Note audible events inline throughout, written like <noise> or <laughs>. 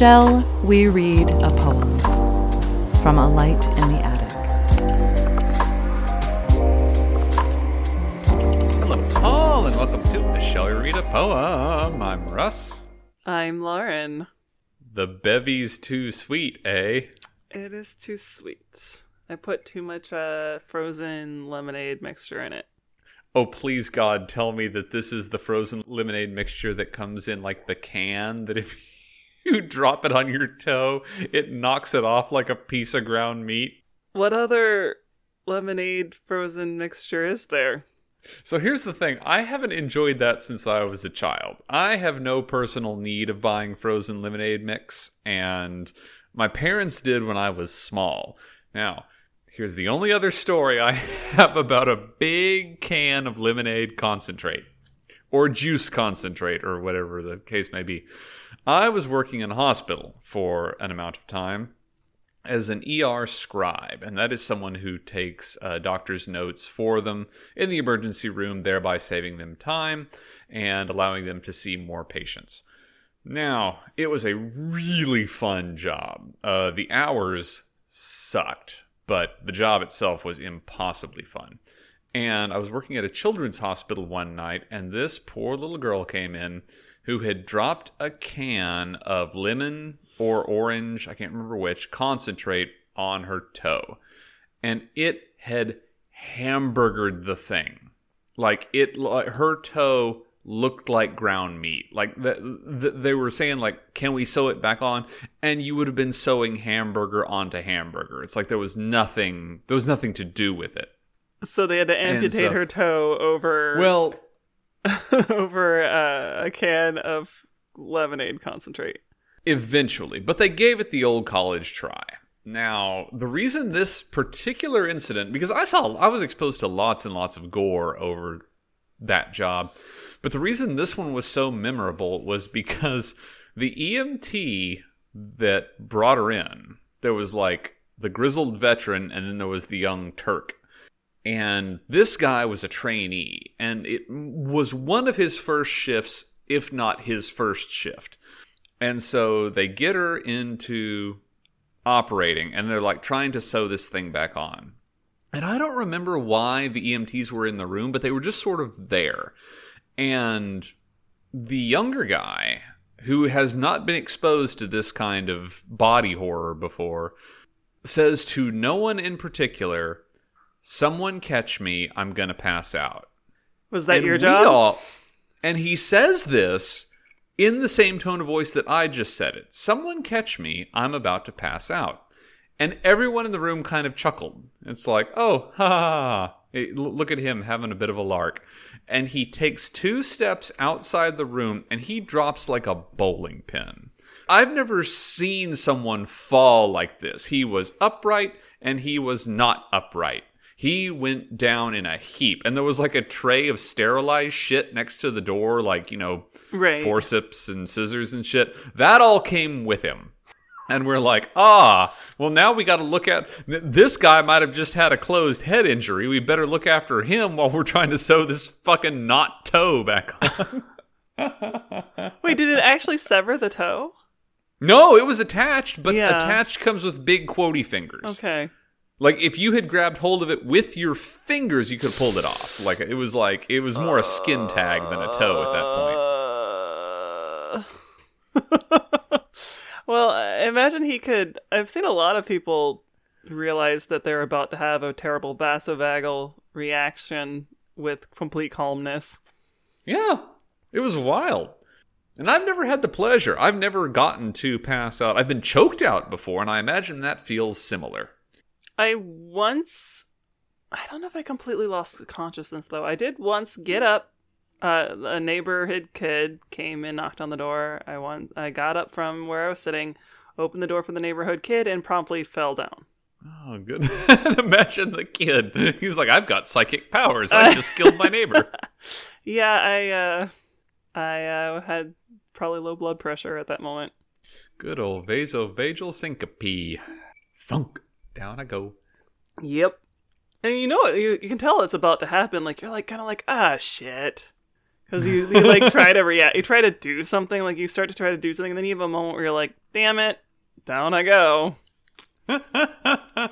Shall we read a poem from A Light in the Attic? Hello, all, and welcome to Shall We Read a Poem? I'm Russ. I'm Lauren. The bevy's too sweet, eh? It is too sweet. I put too much uh, frozen lemonade mixture in it. Oh, please, God, tell me that this is the frozen lemonade mixture that comes in like the can, that if <laughs> you drop it on your toe, it knocks it off like a piece of ground meat. What other lemonade frozen mixture is there? So here's the thing I haven't enjoyed that since I was a child. I have no personal need of buying frozen lemonade mix, and my parents did when I was small. Now, here's the only other story I <laughs> have about a big can of lemonade concentrate, or juice concentrate, or whatever the case may be. I was working in a hospital for an amount of time as an ER scribe, and that is someone who takes uh, doctors' notes for them in the emergency room, thereby saving them time and allowing them to see more patients. Now, it was a really fun job. Uh, the hours sucked, but the job itself was impossibly fun. And I was working at a children's hospital one night, and this poor little girl came in who had dropped a can of lemon or orange, I can't remember which, concentrate on her toe. And it had hamburgered the thing. Like it her toe looked like ground meat. Like the, the, they were saying like can we sew it back on? And you would have been sewing hamburger onto hamburger. It's like there was nothing there was nothing to do with it. So they had to amputate so, her toe over Well, <laughs> over uh, a can of lemonade concentrate. Eventually, but they gave it the old college try. Now, the reason this particular incident, because I saw, I was exposed to lots and lots of gore over that job, but the reason this one was so memorable was because the EMT that brought her in, there was like the grizzled veteran, and then there was the young Turk. And this guy was a trainee, and it was one of his first shifts, if not his first shift. And so they get her into operating, and they're like trying to sew this thing back on. And I don't remember why the EMTs were in the room, but they were just sort of there. And the younger guy, who has not been exposed to this kind of body horror before, says to no one in particular, Someone catch me, I'm gonna pass out. Was that and your job? All, and he says this in the same tone of voice that I just said it. Someone catch me, I'm about to pass out. And everyone in the room kind of chuckled. It's like, oh, <laughs> ha ha ha. Look at him having a bit of a lark. And he takes two steps outside the room and he drops like a bowling pin. I've never seen someone fall like this. He was upright and he was not upright he went down in a heap and there was like a tray of sterilized shit next to the door like you know right. forceps and scissors and shit. That all came with him. And we're like ah well now we got to look at this guy might have just had a closed head injury. We better look after him while we're trying to sew this fucking knot toe back on. <laughs> Wait did it actually sever the toe? No it was attached but yeah. attached comes with big quotey fingers. Okay like if you had grabbed hold of it with your fingers, you could have pulled it off. Like it was like it was more a skin tag than a toe at that point. <laughs> well, imagine he could. I've seen a lot of people realize that they're about to have a terrible vasovagal reaction with complete calmness. Yeah, it was wild. And I've never had the pleasure. I've never gotten to pass out. I've been choked out before, and I imagine that feels similar. I once I don't know if I completely lost the consciousness though. I did once get up. Uh, a neighborhood kid came and knocked on the door. I want I got up from where I was sitting, opened the door for the neighborhood kid, and promptly fell down. Oh, good. <laughs> Imagine the kid. He's like, I've got psychic powers. I just killed my neighbor. <laughs> yeah, I uh, I uh, had probably low blood pressure at that moment. Good old vasovagal syncope. Thunk down I go. Yep. And you know? You, you can tell it's about to happen. Like, you're like, kind of like, ah, shit. because you, you like <laughs> try to react, you try to do something, like you start to try to do something, and then you have a moment where you're like, "Damn it, down I go." <laughs>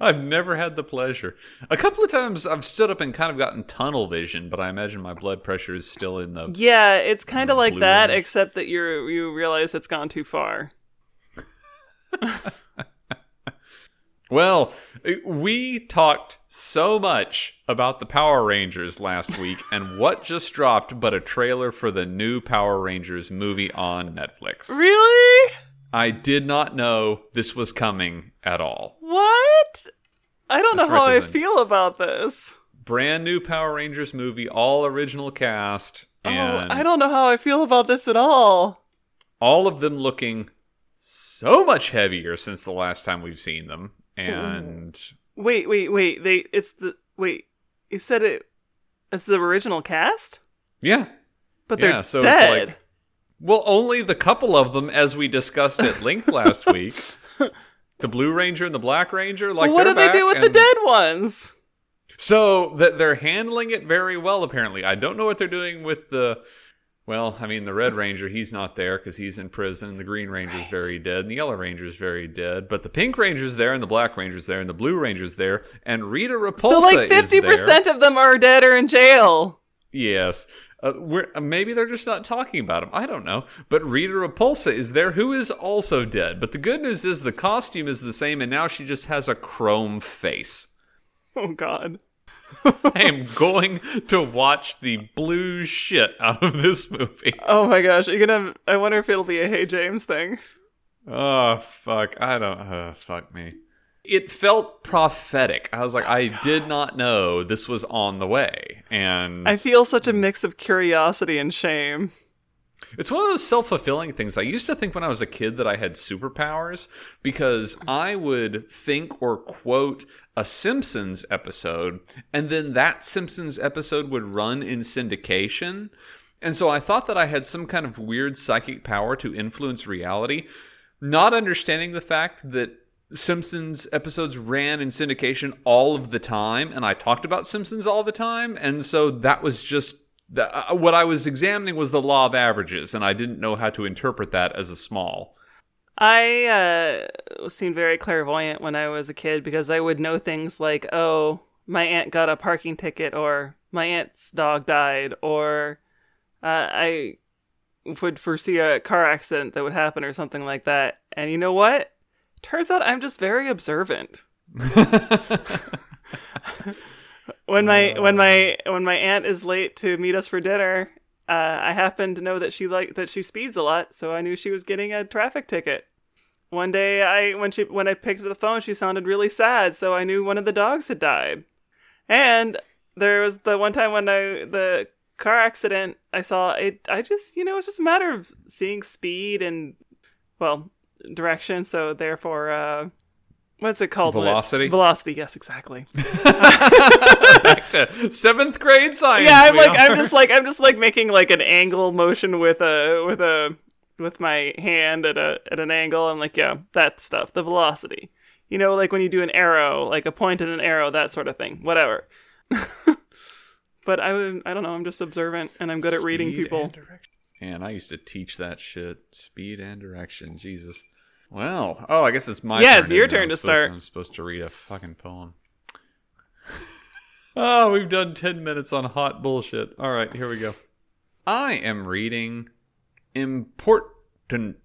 I've never had the pleasure. A couple of times I've stood up and kind of gotten tunnel vision, but I imagine my blood pressure is still in the. Yeah, it's kind of like that, range. except that you you realize it's gone too far. <laughs> Well, uh, we talked so much about the Power Rangers last <laughs> week, and what just dropped but a trailer for the new Power Rangers movie on Netflix. Really? I did not know this was coming at all. What? I don't That's know how I feel about this. Brand new Power Rangers movie, all original cast, oh, and oh, I don't know how I feel about this at all. all of them looking so much heavier since the last time we've seen them. And Wait, wait, wait. They it's the wait. You said it it's the original cast? yeah, But they're Yeah, so it's dead. like- well, only the couple of them, as we discussed at length last <laughs> week. The Blue Ranger and the Black Ranger, like what do they do with the dead ones? So that they're handling it very well. Apparently, I don't know what they're doing with the. Well, I mean, the Red Ranger, he's not there because he's in prison. The Green Ranger's very dead, and the Yellow Ranger's very dead. But the Pink Ranger's there, and the Black Ranger's there, and the Blue Ranger's there, and Rita Repulsa so like 50% of them are dead or in jail. Yes. Uh, we're, uh, maybe they're just not talking about him. I don't know. But Rita Repulsa is there, who is also dead. But the good news is the costume is the same, and now she just has a chrome face. Oh god. <laughs> I am going to watch the blue shit out of this movie. Oh my gosh, you're gonna I wonder if it'll be a Hey James thing. Oh, fuck. I don't. Uh, fuck me. It felt prophetic. I was like, I <sighs> did not know this was on the way. And I feel such a mix of curiosity and shame. It's one of those self fulfilling things. I used to think when I was a kid that I had superpowers because I would think or quote a Simpsons episode, and then that Simpsons episode would run in syndication. And so I thought that I had some kind of weird psychic power to influence reality, not understanding the fact that Simpsons episodes ran in syndication all of the time, and I talked about Simpsons all the time. And so that was just the, uh, what I was examining was the law of averages, and I didn't know how to interpret that as a small. I uh, seemed very clairvoyant when I was a kid because I would know things like, oh, my aunt got a parking ticket, or my aunt's dog died, or uh, I would foresee a car accident that would happen, or something like that. And you know what? Turns out I'm just very observant. <laughs> <laughs> when my when my when my aunt is late to meet us for dinner, uh, I happen to know that she like that she speeds a lot, so I knew she was getting a traffic ticket. One day, I when she when I picked up the phone, she sounded really sad, so I knew one of the dogs had died. And there was the one time when I the car accident I saw it. I just you know it's just a matter of seeing speed and well direction. So therefore, uh, what's it called? Velocity? Velocity. Yes, exactly. <laughs> Back to seventh grade science. yeah i'm like i'm just like i'm just like making like an angle motion with a with a with my hand at a at an angle i'm like yeah that stuff the velocity you know like when you do an arrow like a point and an arrow that sort of thing whatever <laughs> but i would i don't know i'm just observant and i'm good at reading people and direction. Man, I used to teach that shit. Speed and direction. Jesus. Well, oh, I guess it's my Yeah, turn. it's your turn to supposed start. I'm supposed to read a fucking poem. <laughs> oh, we've done 10 minutes on hot bullshit. All right, here we go. I am reading important.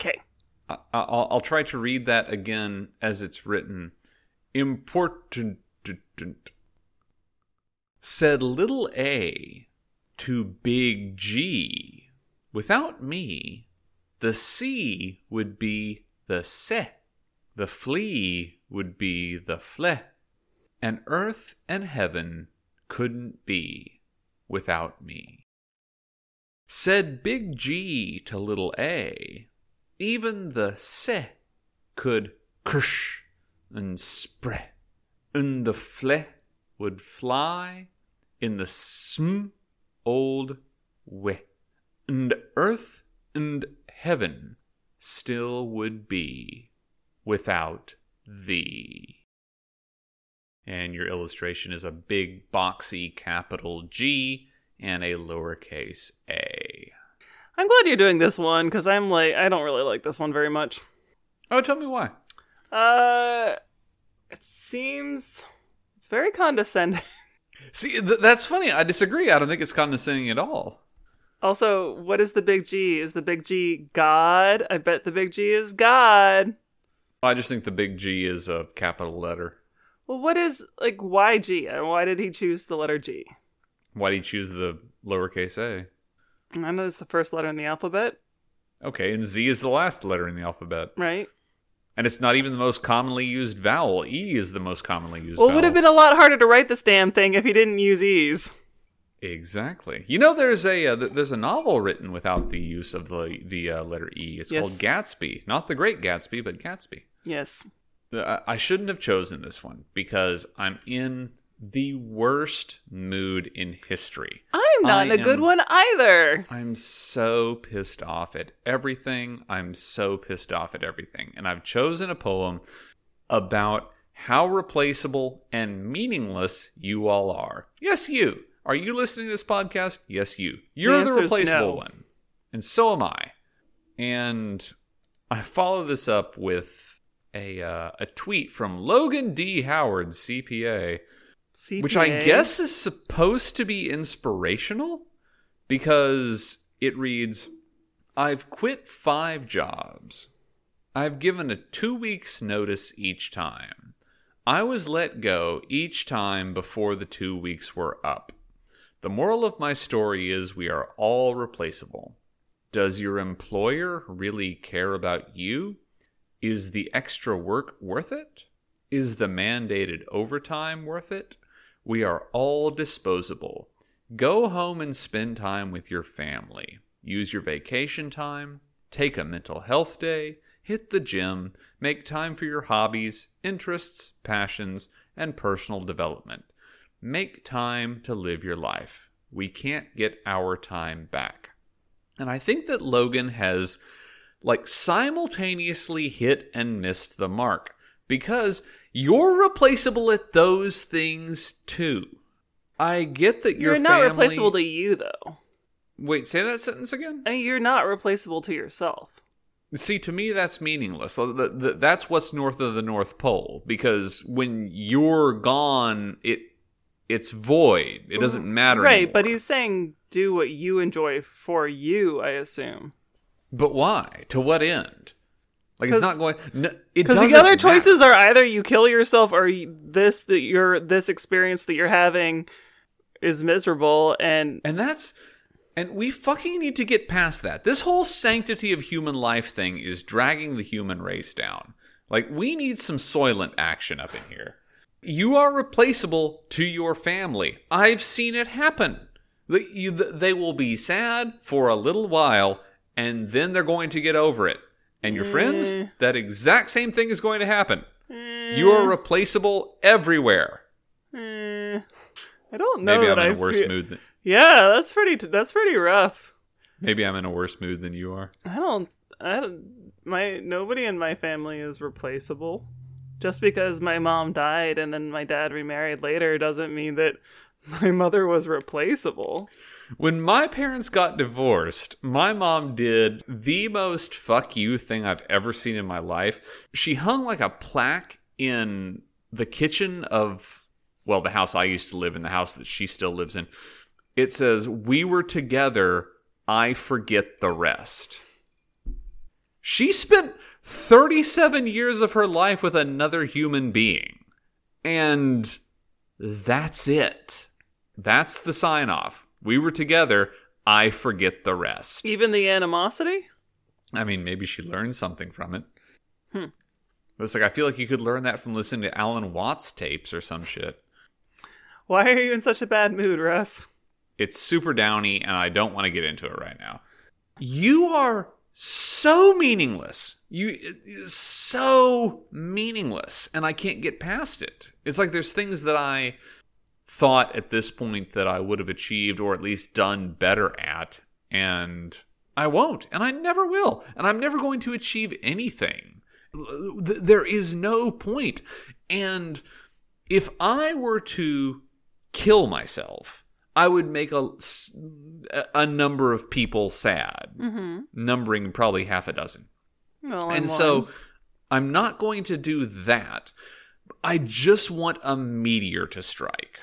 okay I- I'll, I'll try to read that again as it's written. Important. Said little A to big G. Without me, the sea would be the se, the flea would be the fle, and earth and heaven couldn't be without me. Said big G to little a, even the se could kush and spre, and the fle would fly in the sm old we, and earth and heaven still would be without thee. And your illustration is a big boxy capital G and a lowercase a. I'm glad you're doing this one because I'm like I don't really like this one very much. Oh, tell me why. Uh, it seems it's very condescending. See, th- that's funny. I disagree. I don't think it's condescending at all. Also, what is the big G? Is the big G God? I bet the big G is God. I just think the big G is a capital letter. Well, what is like why G? And Why did he choose the letter G? Why did he choose the lowercase a? I know it's the first letter in the alphabet, Okay, and Z is the last letter in the alphabet. right? And it's not even the most commonly used vowel. E is the most commonly used Well, it vowel. would have been a lot harder to write this damn thing if he didn't use E's. Exactly. You know, there's a uh, th- there's a novel written without the use of the the uh, letter E. It's Yes. called Gadsby, not the Great Gatsby, but Gadsby. Yes. Uh, I shouldn't have chosen this one because I'm in the worst mood in history. I'm not I in a good one either. I'm so pissed off at everything. I'm so pissed off at everything. And I've chosen a poem about how replaceable and meaningless you all are. Yes, you. Are you listening to this podcast? Yes, you. You're the, is replaceable no. one. And so am I. And I follow this up with a uh, a tweet from Logan D. Howard, CPA, which I guess is supposed to be inspirational because it reads I've quit five jobs. I've given a two weeks notice each time. I was let go each time before the two weeks were up. The moral of my story is we are all replaceable. Does your employer really care about you? Is the extra work worth it? Is the mandated overtime worth it? We are all disposable. Go home and spend time with your family. Use your vacation time. Take a mental health day. Hit the gym. Make time for your hobbies, interests, passions, and personal development. Make time to live your life. We can't get our time back. And I think that Logan has like simultaneously hit and missed the mark because you're replaceable at those things too. I get that You're your not family... replaceable to you, though. Wait, say that sentence again. I mean, you're not replaceable to yourself. See, to me, that's meaningless. So th- th- That's what's north of the North Pole because when you're gone, it it's void. It mm. doesn't matter. Right, anymore. but he's saying do what you enjoy for you, I assume. But why? To what end? Like it's not going. No, it doesn't the other matter. choices are either you kill yourself or you, this that you're this experience that you're having is miserable and And that's and we fucking need to get past that. This whole sanctity of human life thing is dragging the human race down. Like we need some soylent action up in here. You are replaceable to your family. I've seen it happen. They, will be sad for a little while, and then they're going to get over it. And your friends, Eh. that exact same thing is going to happen. You are replaceable everywhere. eh, I don't know Maybe that I'm in I a worse feel- mood. Than, Yeah, that's pretty that's pretty rough. maybe I'm in a worse mood than you are. I don't I don't my nobody in my family is replaceable. Just because my mom died and then my dad remarried later doesn't mean that my mother was replaceable. When my parents got divorced, my mom did the most fuck you thing I've ever seen in my life. She hung like a plaque in the kitchen of, well, the house I used to live in, the house that she still lives in. It says, We were together, I forget the rest. She spent 37 years of her life with another human being. And that's it. That's the sign off. We were together. I forget the rest. Even the animosity? I mean, maybe she learned something from it. Hmm. It's like, I feel like you could learn that from listening to Alan Watts tapes or some shit. Why are you in such a bad mood, Russ? It's super downy, and I don't want to get into it right now. You are so meaningless. You so meaningless, and I can't get past it. It's like there's things that I thought at this point that I would have achieved or at least done better at, and I won't, and I never will, and I'm never going to achieve anything. There is no point. And if I were to kill myself, I would make a a number of people sad, Mm-hmm. numbering probably half a dozen. Well, and so. I'm not going to do that. I just want a meteor to strike.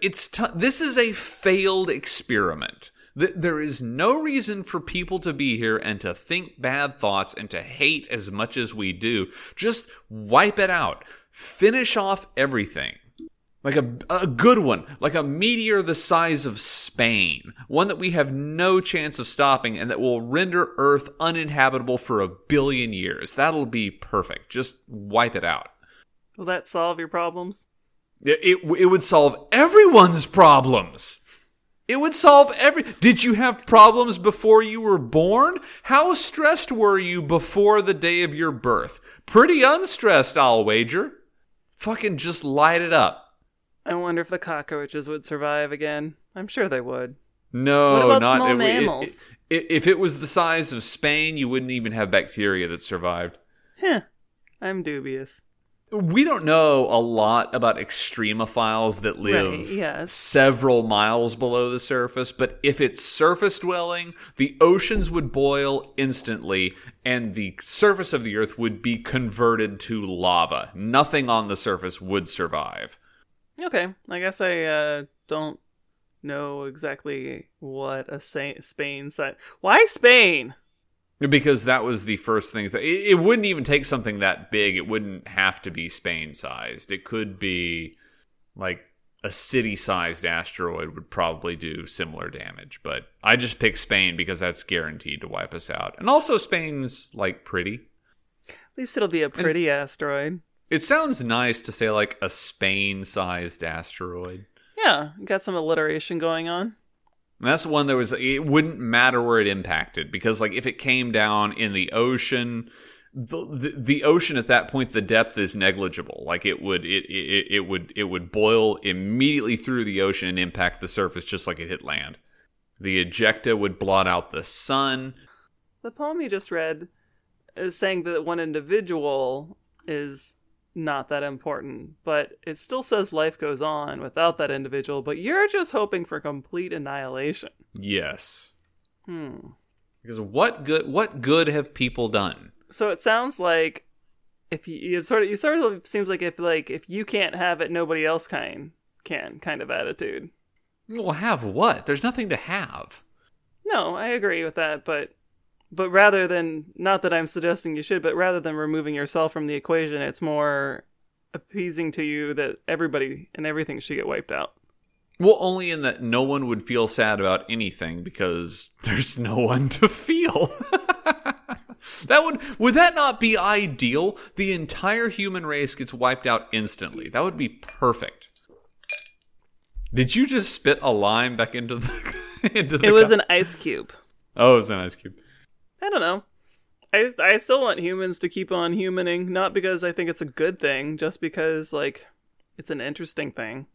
It's t- this is a failed experiment. Th- There is no reason for people to be here and to think bad thoughts and to hate as much as we do. Just wipe it out. Finish off everything. Like a, a good one, like a meteor the size of Spain, one that we have no chance of stopping and that will render Earth uninhabitable for a billion years. That'll be perfect. Just wipe it out. will that solve your problems? It, it, it would solve everyone's problems. It would solve every. Did you have problems before you were born? How stressed were you before the day of your birth? Pretty unstressed, I'll wager. Fucking just light it up. I wonder if the cockroaches would survive again. I'm sure they would. No, What about not small it- it- mammals? it- if it was the size of Spain, you wouldn't even have bacteria that survived. Heh. I'm dubious. We don't know a lot about extremophiles that live Right, yes. several miles below the surface, but if it's surface dwelling, the oceans would boil instantly and the surface of the earth would be converted to lava. Nothing on the surface would survive. Okay, I guess I uh, don't know exactly what a Sa- Spain site. Why Spain? Because that was the first thing. It, it wouldn't even take something that big. It wouldn't have to be Spain sized. It could be like a city sized asteroid would probably do similar damage. But I just picked Spain because that's guaranteed to wipe us out. And also, Spain's like pretty. At least it'll be a pretty asteroid. It sounds nice to say like a Spain sized asteroid. Yeah, got some alliteration going on. And that's one that was it wouldn't matter where it impacted because like if it came down in the ocean the, the the ocean at that point the depth is negligible like it would it, it it would it would boil immediately through the ocean and impact the surface just like it hit land the ejecta would blot out the sun The poem you just read is saying that one individual is not that important, but it still says life goes on without that individual, but you're just hoping for complete annihilation. yes Hmm. because what good what good have people done So it sounds like if you it sort of you sort of seems like if like if you can't have it, nobody else can can kind of attitude. well have what there's nothing to have No, I agree with that, but but rather than not that I'm suggesting you should, but rather than removing yourself from the equation, it's more appeasing to you that everybody and everything should get wiped out. Well, only in that no one would feel sad about anything because <laughs> there's no one to feel. <laughs> that would would that not be ideal? The entire human race gets wiped out instantly. That would be perfect. Did you just spit a lime back into the <laughs> into the It was cup? an ice cube. Oh, it was an ice cube. I don't know. I I still want humans to keep on humaning, not because I think it's a good thing, just because like it's an interesting thing.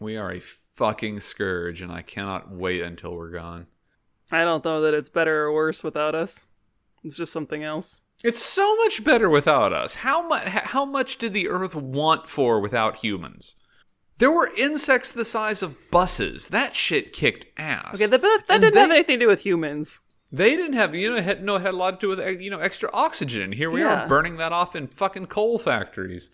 We are a fucking scourge and I cannot wait until we're gone. I don't know that it's better or worse without us. It's just something else. It's so much better without us. How much? How much did the Earth want for without humans? There were insects the size of buses. That shit kicked ass. Okay, that, that, that didn't they- have anything to do with humans. They didn't have, you know, had, no, it had a lot to do with, uh, you know, extra oxygen. Here we Yeah. are burning that off in fucking coal factories.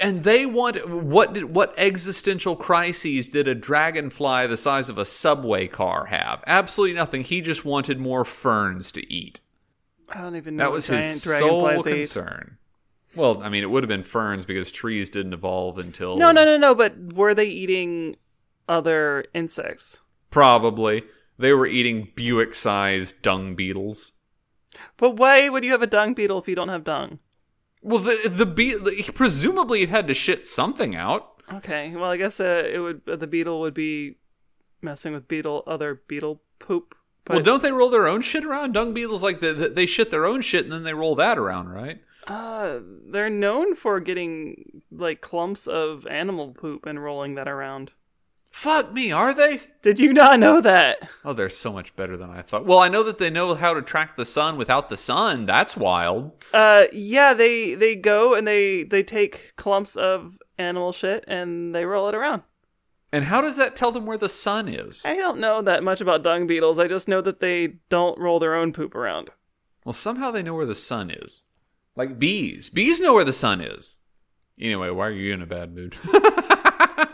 And they want what did what existential crises did a dragonfly the size of a subway car have? Absolutely nothing. He just wanted more ferns to eat. I don't even know That was his sole concern. Well, I mean, it would have been ferns because trees didn't evolve until No, no, no, no. But were they eating other insects? probably they were eating Buick-sized dung beetles. But why would you have a dung beetle if you don't have dung? Well, the the be- presumably it had to shit something out. Okay, well, I guess uh, it would uh, the beetle would be messing with beetle other beetle poop. But well, don't they roll their own shit around? Dung beetles like the, the, they shit their own shit and then they roll that around, right? uh, they're known for getting like clumps of animal poop and rolling that around. Fuck me, are they? Did you not know that? Oh, they're so much better than I thought. Well, I know that they know how to track the sun without the sun. That's wild. Uh, yeah, they they go and they they take clumps of animal shit and they roll it around. And how does that tell them where the sun is? I don't know that much about dung beetles. I just know that they don't roll their own poop around. Well, somehow they know where the sun is. Like bees. Bees know where the sun is. Anyway, why are you in a bad mood? <laughs>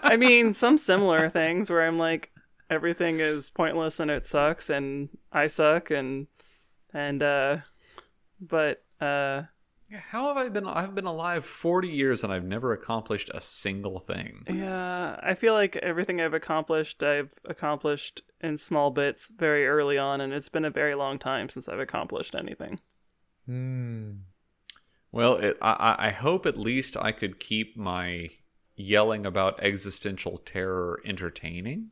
I mean, some similar things where I'm like, everything is pointless and it sucks and I suck and and uh but uh How have I been? I've been alive 40 years and I've never accomplished a single thing. yeah, I feel like everything I've accomplished, I've accomplished in small bits very early on, and it's been a very long time since I've accomplished anything. Hmm. Well, it, I, I I hope at least I could keep my yelling about existential terror entertaining.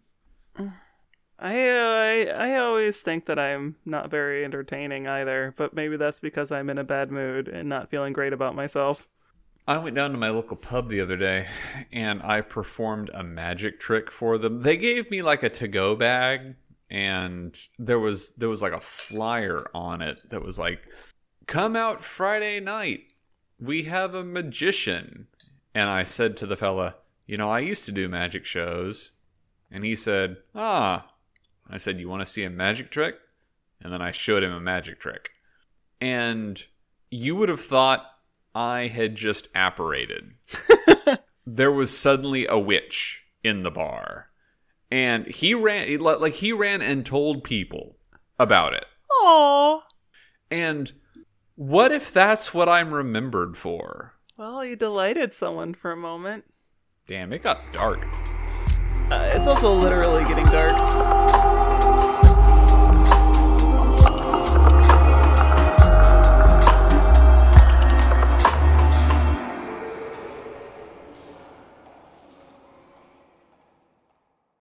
I, I I always think that I'm not very entertaining either, but maybe that's because I'm in a bad mood and not feeling great about myself. I went down to my local pub the other day and I performed a magic trick for them. They gave me like a to-go bag and there was there was like a flyer on it that was like come out Friday night. We have a magician. And I said to the fella, "You know, I used to do magic shows." And he said, "Ah." I said, "You want to see a magic trick?" And then I showed him a magic trick. And you would have thought I had just apparated. <laughs> there was suddenly a witch in the bar. And he ran like he ran and told people about it. Aww. And what if that's what I'm remembered for? Well, you delighted someone for a moment. Damn, it got dark. Uh, it's also literally getting dark.